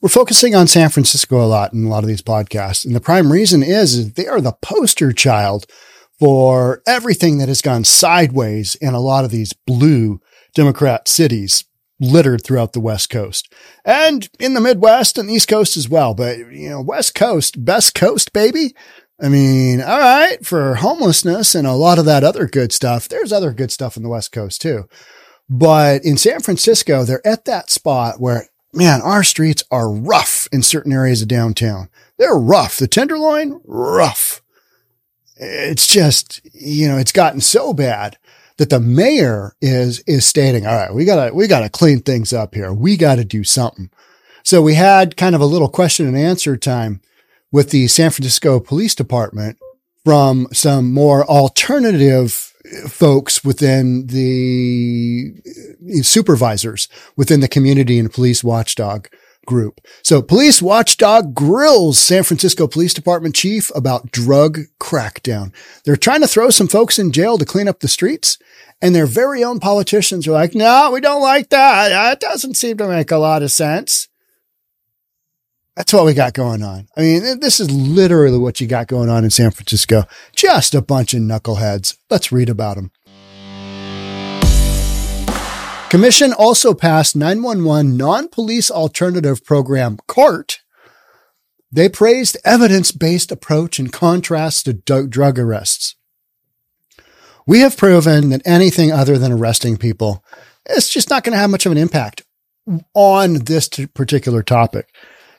We're focusing on San Francisco a lot in a lot of these podcasts. And the prime reason is, is they are the poster child for everything that has gone sideways in a lot of these blue Democrat cities littered throughout the West Coast and in the Midwest and East Coast as well. But, you know, West Coast, best coast, baby. I mean, all right, for homelessness and a lot of that other good stuff, there's other good stuff in the West Coast too. But in San Francisco, they're at that spot where, man, our streets are rough in certain areas of downtown. They're rough. The Tenderloin, rough. It's just, you know, it's gotten so bad that the mayor is, is stating, all right, we gotta, we gotta clean things up here. We gotta do something. So we had kind of a little question and answer time with the San Francisco Police Department from some more alternative folks within the uh, supervisors within the community and police watchdog group. So police watchdog grills San Francisco Police Department chief about drug crackdown. They're trying to throw some folks in jail to clean up the streets and their very own politicians are like, no, we don't like that. That doesn't seem to make a lot of sense. That's what we got going on. I mean, this is literally what you got going on in San Francisco. Just a bunch of knuckleheads. Let's read about them. Commission also passed 911 non-police alternative program CART. They praised evidence-based approach in contrast to drug arrests. We have proven that anything other than arresting people is just not going to have much of an impact on this particular topic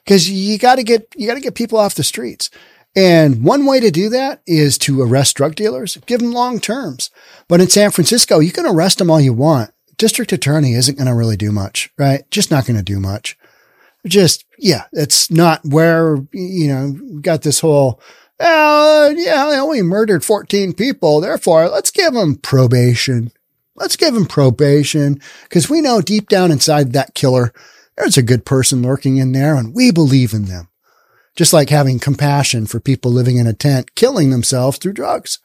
because you got to get you got to get people off the streets. And one way to do that is to arrest drug dealers, give them long terms. But in San Francisco, you can arrest them all you want. District attorney isn't going to really do much, right? Just not going to do much. Just, yeah, it's not where, you know, got this whole, uh, yeah, they only murdered 14 people. Therefore, let's give them probation. Let's give them probation because we know deep down inside that killer, there's a good person lurking in there and we believe in them. Just like having compassion for people living in a tent, killing themselves through drugs.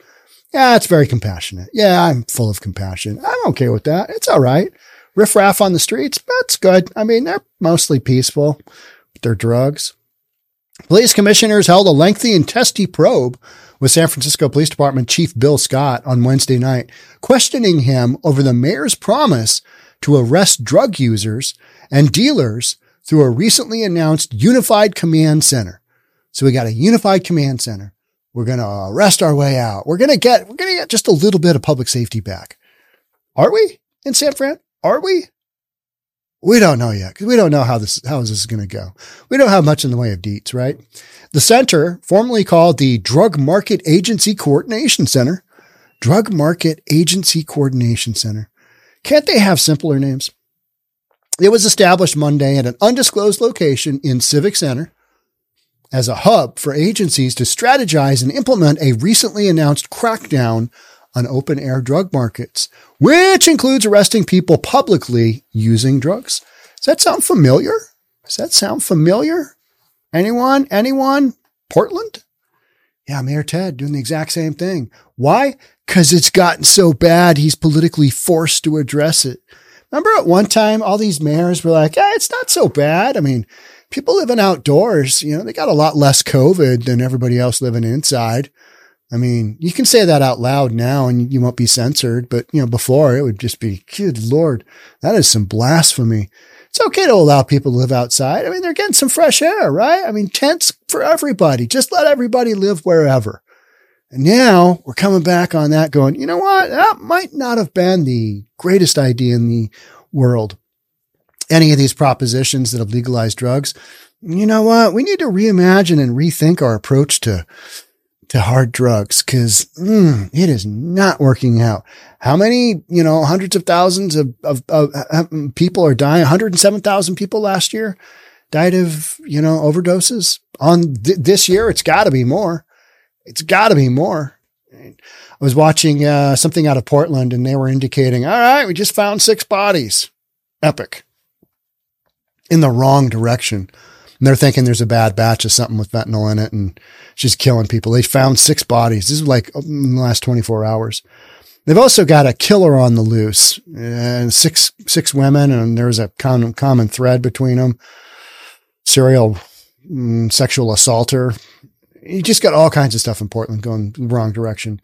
Yeah, it's very compassionate. Yeah, I'm full of compassion. I'm okay with that. It's all right. Riff raff on the streets. That's good. I mean, they're mostly peaceful with their drugs. Police commissioners held a lengthy and testy probe with San Francisco Police Department Chief Bill Scott on Wednesday night, questioning him over the mayor's promise to arrest drug users and dealers through a recently announced unified command center. So we got a unified command center. We're going to arrest our way out. We're going to get, we're going to get just a little bit of public safety back. Are we in San Fran? Are we? We don't know yet because we don't know how this, how is this going to go. We don't have much in the way of deets, right? The center, formerly called the Drug Market Agency Coordination Center, Drug Market Agency Coordination Center. Can't they have simpler names? It was established Monday at an undisclosed location in Civic Center as a hub for agencies to strategize and implement a recently announced crackdown on open air drug markets, which includes arresting people publicly using drugs. Does that sound familiar? Does that sound familiar? Anyone? Anyone? Portland? Yeah, Mayor Ted doing the exact same thing. Why? Because it's gotten so bad, he's politically forced to address it. Remember at one time, all these mayors were like, "Yeah, it's not so bad. I mean, people living outdoors, you know, they got a lot less COVID than everybody else living inside. I mean, you can say that out loud now and you won't be censored, but you know, before it would just be, good Lord, that is some blasphemy. It's okay to allow people to live outside. I mean, they're getting some fresh air, right? I mean, tents for everybody. Just let everybody live wherever. And now we're coming back on that going, you know what? That might not have been the greatest idea in the world any of these propositions that have legalized drugs, you know what? We need to reimagine and rethink our approach to to hard drugs because mm, it is not working out. How many, you know, hundreds of thousands of, of, of, of people are dying? 107,000 people last year died of, you know, overdoses. On th- this year, it's got to be more. It's got to be more. I was watching uh, something out of Portland and they were indicating, all right, we just found six bodies. Epic in the wrong direction. And they're thinking there's a bad batch of something with fentanyl in it and she's killing people. They found six bodies. This is like in the last 24 hours. They've also got a killer on the loose and six, six women and there's a common, common thread between them. serial mm, sexual assaulter. You just got all kinds of stuff in Portland going wrong direction.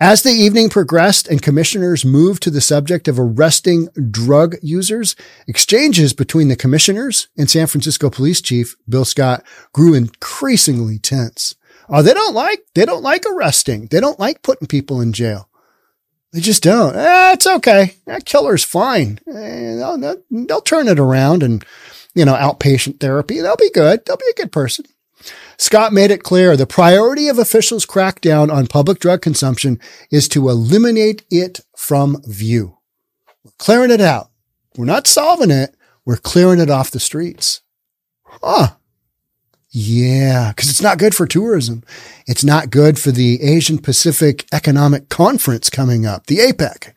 As the evening progressed and commissioners moved to the subject of arresting drug users, exchanges between the commissioners and San Francisco police chief Bill Scott grew increasingly tense. Oh, they don't like, they don't like arresting. They don't like putting people in jail. They just don't. Eh, it's okay. That killer's fine. Eh, they'll, they'll turn it around and, you know, outpatient therapy. They'll be good. They'll be a good person. Scott made it clear the priority of officials' crackdown on public drug consumption is to eliminate it from view. We're clearing it out. We're not solving it. We're clearing it off the streets. Huh. Yeah, because it's not good for tourism. It's not good for the Asian Pacific Economic Conference coming up, the APEC.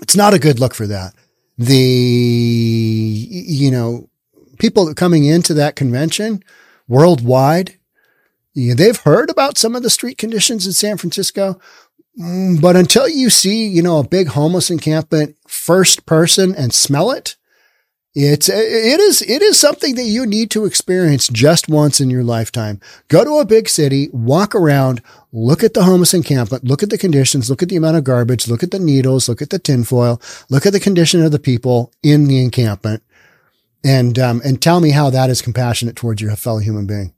It's not a good look for that. The, you know, people coming into that convention worldwide, you know, they've heard about some of the street conditions in San Francisco. Mm, but until you see, you know, a big homeless encampment first person and smell it, it's, it is, it is something that you need to experience just once in your lifetime. Go to a big city, walk around, look at the homeless encampment, look at the conditions, look at the amount of garbage, look at the needles, look at the tinfoil, look at the condition of the people in the encampment and, um, and tell me how that is compassionate towards your fellow human being.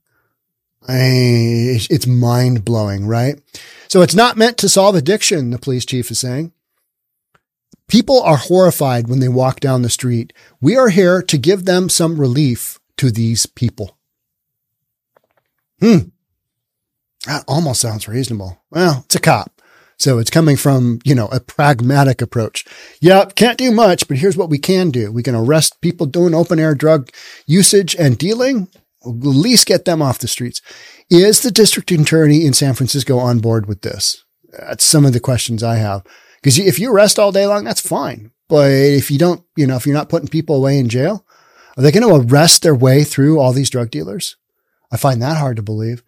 I, it's mind blowing, right? So it's not meant to solve addiction, the police chief is saying. People are horrified when they walk down the street. We are here to give them some relief to these people. Hmm. That almost sounds reasonable. Well, it's a cop. So it's coming from, you know, a pragmatic approach. Yeah, can't do much, but here's what we can do. We can arrest people doing open air drug usage and dealing. We'll at least get them off the streets. Is the district attorney in San Francisco on board with this? That's some of the questions I have. Because if you arrest all day long, that's fine. But if you don't, you know, if you're not putting people away in jail, are they going to arrest their way through all these drug dealers? I find that hard to believe.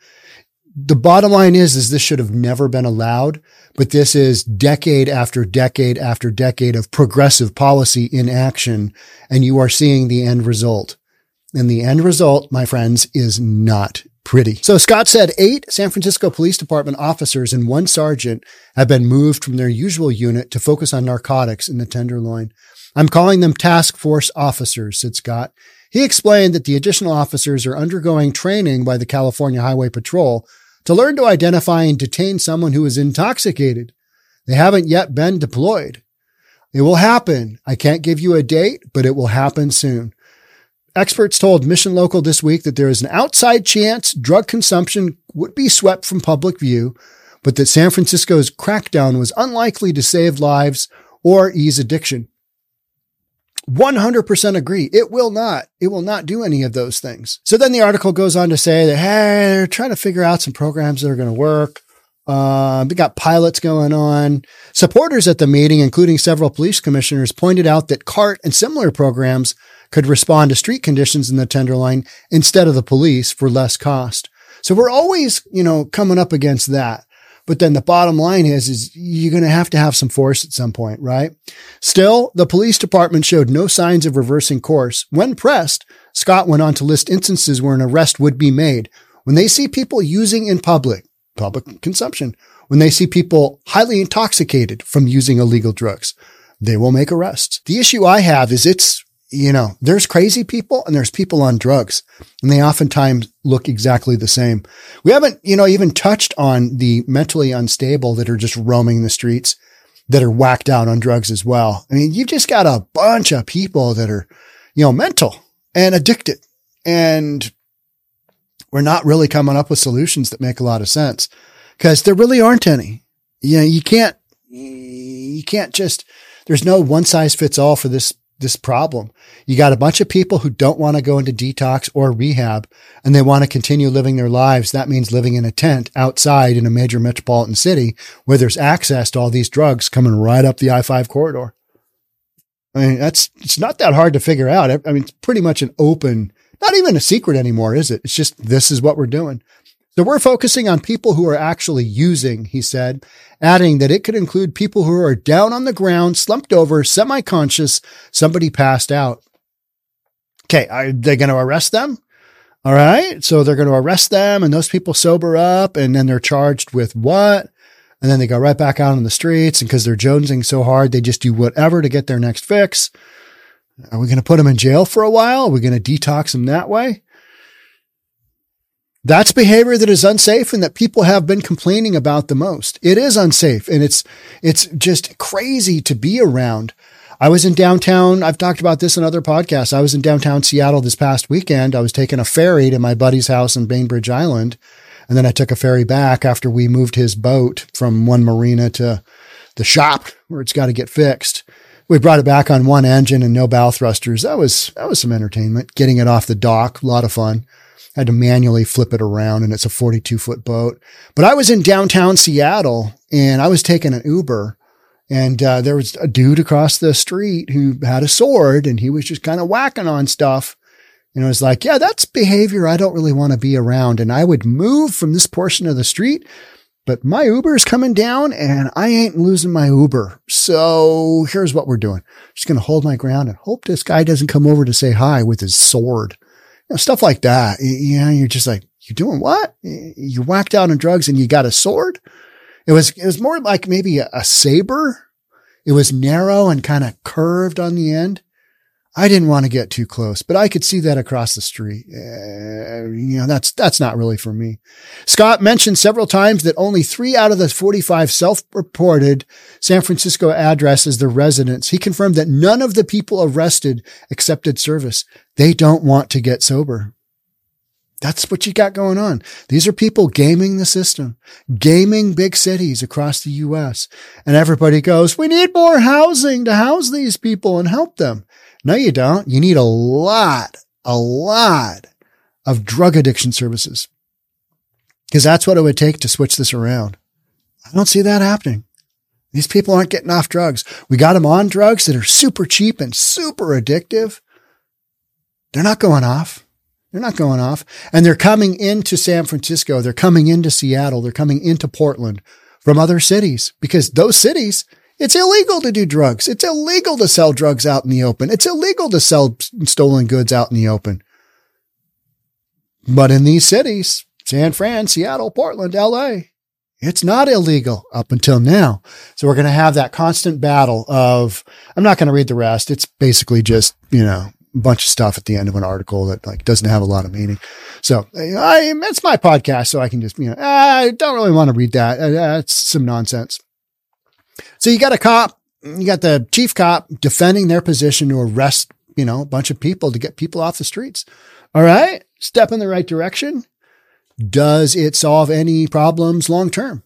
The bottom line is, is this should have never been allowed, but this is decade after decade after decade of progressive policy in action. And you are seeing the end result. And the end result, my friends, is not pretty. So Scott said eight San Francisco Police Department officers and one sergeant have been moved from their usual unit to focus on narcotics in the Tenderloin. I'm calling them task force officers, said Scott. He explained that the additional officers are undergoing training by the California Highway Patrol to learn to identify and detain someone who is intoxicated. They haven't yet been deployed. It will happen. I can't give you a date, but it will happen soon. Experts told Mission Local this week that there is an outside chance drug consumption would be swept from public view, but that San Francisco's crackdown was unlikely to save lives or ease addiction. 100% agree. It will not. It will not do any of those things. So then the article goes on to say that, hey, they're trying to figure out some programs that are going to work. Uh, we got pilots going on. Supporters at the meeting, including several police commissioners, pointed out that CART and similar programs could respond to street conditions in the Tenderloin instead of the police for less cost. So we're always, you know, coming up against that. But then the bottom line is, is you're going to have to have some force at some point, right? Still, the police department showed no signs of reversing course. When pressed, Scott went on to list instances where an arrest would be made when they see people using in public, public consumption, when they see people highly intoxicated from using illegal drugs, they will make arrests. The issue I have is it's you know, there's crazy people and there's people on drugs and they oftentimes look exactly the same. We haven't, you know, even touched on the mentally unstable that are just roaming the streets that are whacked out on drugs as well. I mean, you've just got a bunch of people that are, you know, mental and addicted and we're not really coming up with solutions that make a lot of sense because there really aren't any. You know, you can't, you can't just, there's no one size fits all for this this problem. You got a bunch of people who don't want to go into detox or rehab and they want to continue living their lives. That means living in a tent outside in a major metropolitan city where there's access to all these drugs coming right up the I-5 corridor. I mean, that's, it's not that hard to figure out. I mean, it's pretty much an open, not even a secret anymore, is it? It's just, this is what we're doing. So we're focusing on people who are actually using, he said, adding that it could include people who are down on the ground, slumped over, semi-conscious, somebody passed out. Okay. Are they going to arrest them? All right. So they're going to arrest them and those people sober up and then they're charged with what? And then they go right back out on the streets. And because they're jonesing so hard, they just do whatever to get their next fix. Are we going to put them in jail for a while? Are we going to detox them that way? That's behavior that is unsafe and that people have been complaining about the most. It is unsafe and it's, it's just crazy to be around. I was in downtown. I've talked about this in other podcasts. I was in downtown Seattle this past weekend. I was taking a ferry to my buddy's house in Bainbridge Island. And then I took a ferry back after we moved his boat from one marina to the shop where it's got to get fixed. We brought it back on one engine and no bow thrusters. That was, that was some entertainment. Getting it off the dock. A lot of fun. Had to manually flip it around and it's a 42 foot boat. But I was in downtown Seattle and I was taking an Uber and uh, there was a dude across the street who had a sword and he was just kind of whacking on stuff. And I was like, yeah, that's behavior I don't really want to be around. And I would move from this portion of the street, but my Uber is coming down and I ain't losing my Uber. So here's what we're doing. Just going to hold my ground and hope this guy doesn't come over to say hi with his sword. Know, stuff like that. You know, you're just like, you're doing what? You whacked out on drugs and you got a sword? It was, it was more like maybe a, a saber. It was narrow and kind of curved on the end. I didn't want to get too close, but I could see that across the street. Uh, you know, that's, that's not really for me. Scott mentioned several times that only three out of the 45 self-reported San Francisco addresses the residents. He confirmed that none of the people arrested accepted service. They don't want to get sober. That's what you got going on. These are people gaming the system, gaming big cities across the U.S. And everybody goes, we need more housing to house these people and help them. No, you don't. You need a lot, a lot of drug addiction services because that's what it would take to switch this around. I don't see that happening. These people aren't getting off drugs. We got them on drugs that are super cheap and super addictive. They're not going off. They're not going off. And they're coming into San Francisco. They're coming into Seattle. They're coming into Portland from other cities because those cities, it's illegal to do drugs. It's illegal to sell drugs out in the open. It's illegal to sell stolen goods out in the open. But in these cities, San Fran, Seattle, Portland, LA, it's not illegal up until now. So we're going to have that constant battle of, I'm not going to read the rest. It's basically just, you know, a bunch of stuff at the end of an article that like doesn't have a lot of meaning. So I, it's my podcast, so I can just, you know, I don't really want to read that. Uh, that's some nonsense. So you got a cop, you got the chief cop defending their position to arrest, you know, a bunch of people to get people off the streets. All right. Step in the right direction. Does it solve any problems long term?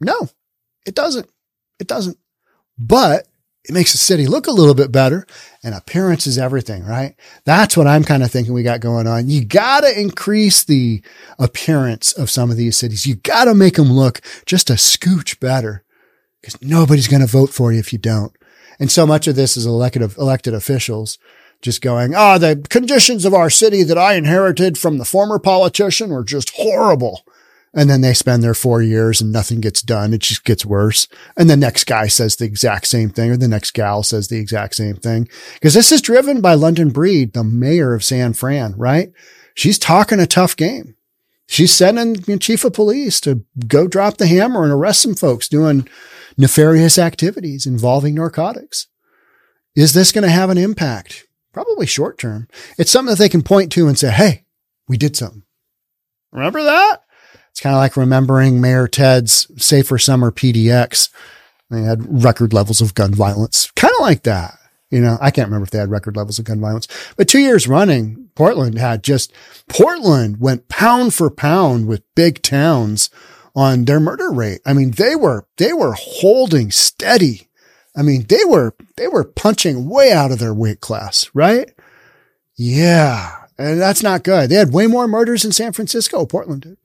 No, it doesn't. It doesn't. But it makes the city look a little bit better and appearance is everything, right? That's what I'm kind of thinking we got going on. You got to increase the appearance of some of these cities. You got to make them look just a scooch better because nobody's going to vote for you if you don't. And so much of this is elected, elected officials just going, oh, the conditions of our city that I inherited from the former politician were just horrible. And then they spend their four years and nothing gets done. It just gets worse. And the next guy says the exact same thing or the next gal says the exact same thing. Cause this is driven by London Breed, the mayor of San Fran, right? She's talking a tough game. She's sending the chief of police to go drop the hammer and arrest some folks doing nefarious activities involving narcotics. Is this going to have an impact? Probably short term. It's something that they can point to and say, Hey, we did something. Remember that? It's kind of like remembering Mayor Ted's Safer Summer PDX. They had record levels of gun violence, kind of like that. You know, I can't remember if they had record levels of gun violence, but two years running, Portland had just, Portland went pound for pound with big towns on their murder rate. I mean, they were, they were holding steady. I mean, they were, they were punching way out of their weight class, right? Yeah. And that's not good. They had way more murders in San Francisco, Portland did.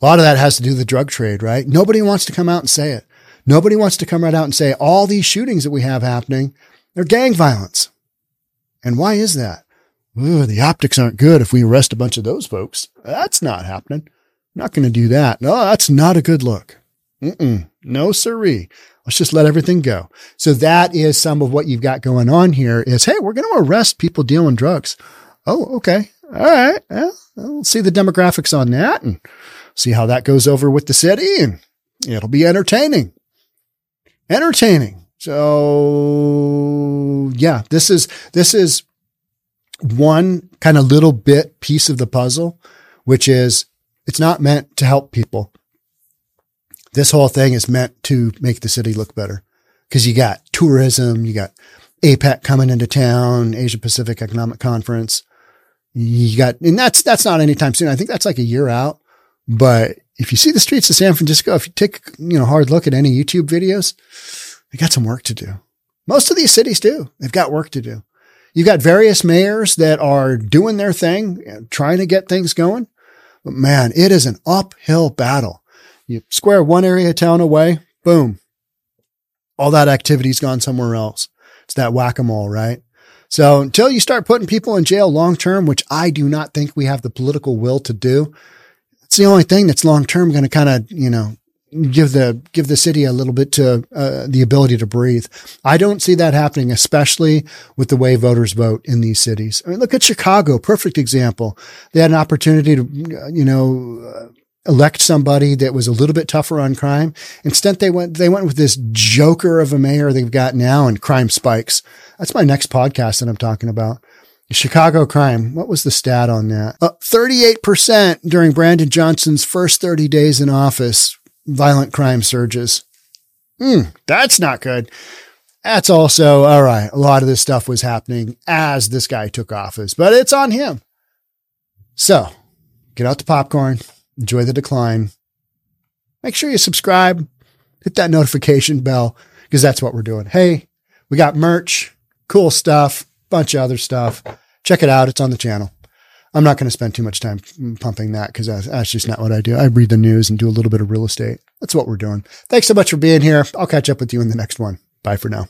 A lot of that has to do with the drug trade, right? Nobody wants to come out and say it. Nobody wants to come right out and say all these shootings that we have happening, they're gang violence. And why is that? Ooh, the optics aren't good if we arrest a bunch of those folks. That's not happening. Not going to do that. No, that's not a good look. Mm-mm. No siree. Let's just let everything go. So that is some of what you've got going on here is, hey, we're going to arrest people dealing drugs. Oh, okay. All right. Well, we'll see the demographics on that and see how that goes over with the city and it'll be entertaining. Entertaining. So yeah, this is, this is one kind of little bit piece of the puzzle, which is it's not meant to help people. This whole thing is meant to make the city look better because you got tourism, you got APEC coming into town, Asia Pacific Economic Conference. You got, and that's, that's not anytime soon. I think that's like a year out. But if you see the streets of San Francisco, if you take, you know, hard look at any YouTube videos, they got some work to do. Most of these cities do. They've got work to do. You've got various mayors that are doing their thing, trying to get things going. But man, it is an uphill battle. You square one area of town away, boom. All that activity's gone somewhere else. It's that whack-a-mole, right? So until you start putting people in jail long term, which I do not think we have the political will to do, it's the only thing that's long term going to kind of, you know, give the give the city a little bit to uh, the ability to breathe. I don't see that happening, especially with the way voters vote in these cities. I mean, look at Chicago, perfect example. They had an opportunity to, you know. Uh, elect somebody that was a little bit tougher on crime. Instead, they went, they went with this joker of a mayor they've got now and crime spikes. That's my next podcast that I'm talking about. Chicago crime. What was the stat on that? Uh, 38% during Brandon Johnson's first 30 days in office violent crime surges. Hmm, that's not good. That's also, all right, a lot of this stuff was happening as this guy took office, but it's on him. So get out the popcorn, enjoy the decline. Make sure you subscribe, hit that notification bell, because that's what we're doing. Hey, we got merch, cool stuff, bunch of other stuff. Check it out. It's on the channel. I'm not going to spend too much time pumping that because that's, just not what I do. I read the news and do a little bit of real estate. That's what we're doing. Thanks so much for being here. I'll catch up with you in the next one. Bye for now.